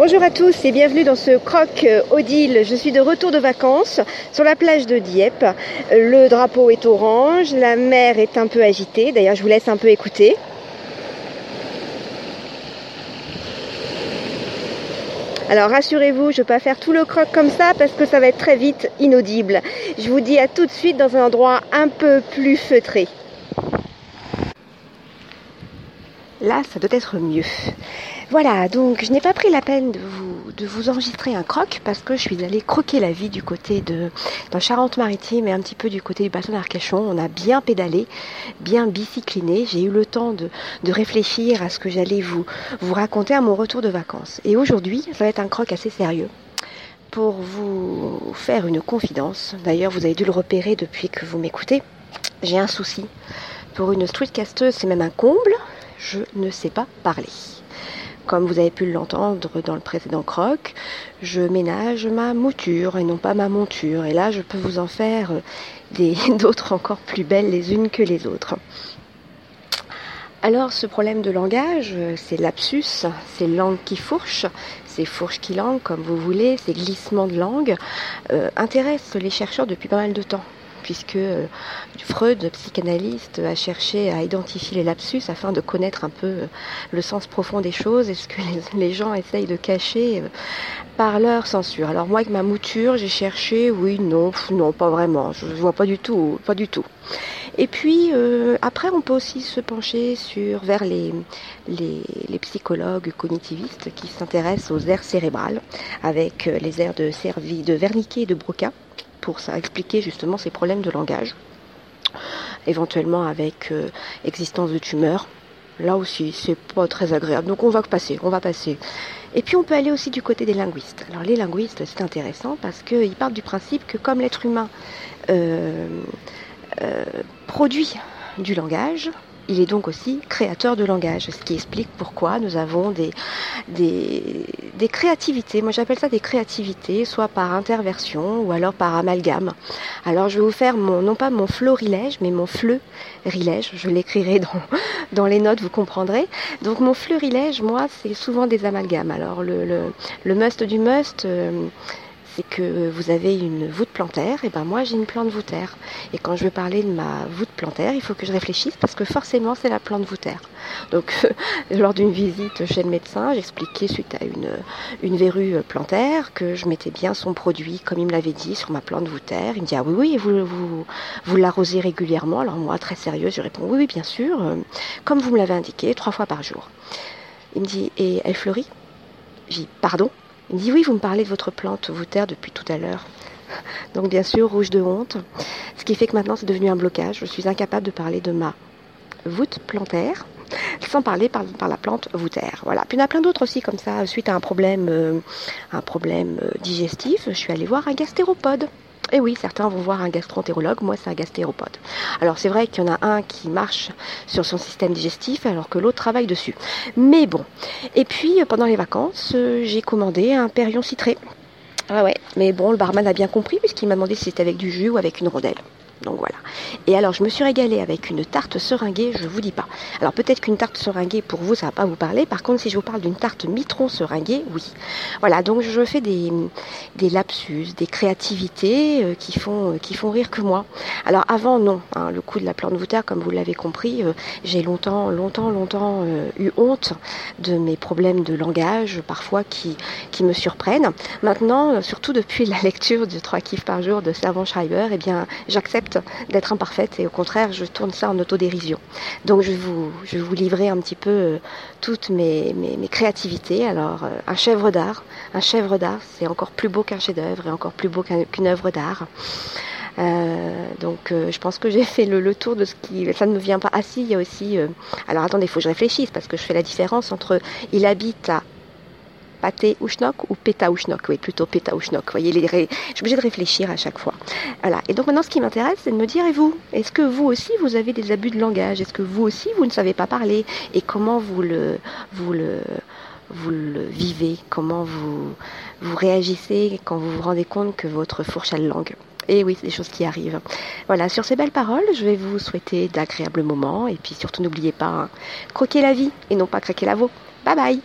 Bonjour à tous et bienvenue dans ce croc euh, Odile. Je suis de retour de vacances sur la plage de Dieppe. Le drapeau est orange, la mer est un peu agitée. D'ailleurs, je vous laisse un peu écouter. Alors rassurez-vous, je ne vais pas faire tout le croc comme ça parce que ça va être très vite inaudible. Je vous dis à tout de suite dans un endroit un peu plus feutré. Là, ça doit être mieux. Voilà, donc je n'ai pas pris la peine de vous, enregistrer un croc parce que je suis allée croquer la vie du côté de dans Charente-Maritime et un petit peu du côté du bassin d'Arcachon. On a bien pédalé, bien bicycliné. J'ai eu le temps de, de réfléchir à ce que j'allais vous, vous raconter à mon retour de vacances. Et aujourd'hui, ça va être un croc assez sérieux pour vous faire une confidence. D'ailleurs, vous avez dû le repérer depuis que vous m'écoutez. J'ai un souci. Pour une streetcasteuse, c'est même un comble. Je ne sais pas parler. Comme vous avez pu l'entendre dans le précédent croc, je ménage ma mouture et non pas ma monture. Et là, je peux vous en faire d'autres encore plus belles les unes que les autres. Alors, ce problème de langage, c'est lapsus, c'est langue qui fourche, c'est fourche qui langue, comme vous voulez, ces glissements de langue, euh, intéressent les chercheurs depuis pas mal de temps puisque euh, Freud, psychanalyste, a cherché à identifier les lapsus afin de connaître un peu euh, le sens profond des choses et ce que les, gens essayent de cacher euh, par leur censure. Alors moi avec ma mouture, j'ai cherché, oui, non, non, pas vraiment, je, vois pas du tout, pas du tout. Et puis après, on peut aussi se pencher sur vers les psychologues cognitivistes qui s'intéressent aux aires cérébrales avec les aires de, Servi, de Wernicke et de Broca pour expliquer justement ces problèmes de langage, éventuellement avec euh, existence de tumeurs. Là aussi, c'est pas très agréable. Donc on va passer, on va passer. Et puis on peut aller aussi du côté des linguistes. Alors les linguistes, c'est intéressant parce qu'ils partent du principe que comme l'être humain euh, euh, produit du langage, il est donc aussi créateur de langage, ce qui explique pourquoi nous avons des, des, créativités. Moi j'appelle ça des créativités, soit par interversion ou alors par amalgame. Alors je vais vous faire mon, non pas mon florilège, mais mon fleurilège. Je l'écrirai dans, dans les notes, vous comprendrez. Donc mon fleurilège, moi, c'est souvent des amalgames. Alors le, le, le must du must. Euh, c'est que vous avez une voûte plantaire, et ben moi j'ai une plante voûtaire. Et quand je veux parler de ma voûte plantaire, il faut que je réfléchisse parce que forcément c'est la plante voûtaire. Donc lors d'une visite chez le médecin, j'expliquais suite à une, une verrue plantaire que je mettais bien son produit comme il me l'avait dit sur ma plante voûtaire. Il me dit ah oui oui, vous, vous, vous l'arrosez régulièrement. Alors moi très sérieux, je réponds oui oui bien sûr, euh, comme vous me l'avez indiqué, trois fois par jour. Il me dit et elle fleurit? J'ai pardon? Il me dit oui, vous me parlez de votre plante terre depuis tout à l'heure. Donc bien sûr, rouge de honte. Ce qui fait que maintenant c'est devenu un blocage. Je suis incapable de parler de ma voûte plantaire sans parler par, la plante voûtaire. Voilà. Puis il y en a plein d'autres aussi comme ça, suite à un problème, euh, un problème euh, digestif, je suis allée voir un gastéropode. Et oui, certains vont voir un gastroentérologue, moi c'est un gastéropode. Alors c'est vrai qu'il y en a un qui marche sur son système digestif alors que l'autre travaille dessus. Mais bon. Et puis euh, pendant les vacances, euh, j'ai commandé un périon citré. Ah ouais, mais bon, le barman a bien compris puisqu'il m'a demandé si c'était avec du jus ou avec une rondelle. Donc voilà. Et alors, je me suis régalée avec une tarte seringuée, je vous dis pas. Alors peut-être qu'une tarte seringuée, pour vous, ça va pas vous parler. Par contre, si je vous parle d'une tarte mitron seringuée, oui. Voilà, donc je fais des, lapsus, des créativités euh, qui, font, euh, qui font rire que moi. Alors avant, non. Hein, le coup de la plante voûtaire, comme vous l'avez compris, euh, j'ai longtemps, longtemps, longtemps eu honte de mes problèmes de langage, parfois qui, qui me surprennent. Maintenant, surtout depuis la lecture de trois kiffs par jour de Servan Schreiber, eh bien, j'accepte d'être imparfaite et au contraire, je tourne ça en autodérision. Donc je vais vous, je vous livrer un petit peu euh, toutes mes, mes, créativités. Alors, euh, un chèvre d'art, un chèvre d'art, c'est encore plus beau qu'un chef-d'œuvre et encore plus beau qu'une œuvre d'art. Euh, donc je pense que j'ai fait le, le, tour de ce qui ça ne me vient pas ah si il y a aussi alors attendez il faut que je réfléchisse parce que je fais la différence entre il habite à pâté ou péta Ouchnok, oui, plutôt péta Ouchnok. Vous voyez, les je suis obligée de réfléchir à chaque fois. Voilà. Et donc maintenant, ce qui m'intéresse, c'est de me dire, et vous? Est-ce que vous aussi, vous avez des abus de langage? Est-ce que vous aussi, vous ne savez pas parler? Et comment vous le, vous le, vous le vivez? Comment vous, vous réagissez quand vous vous rendez compte que votre fourche a langue? Et oui, c'est des choses qui arrivent. Voilà, sur ces belles paroles, je vais vous souhaiter d'agréables moments et puis surtout n'oubliez pas, hein, croquer la vie et non pas craquer la veau. Bye bye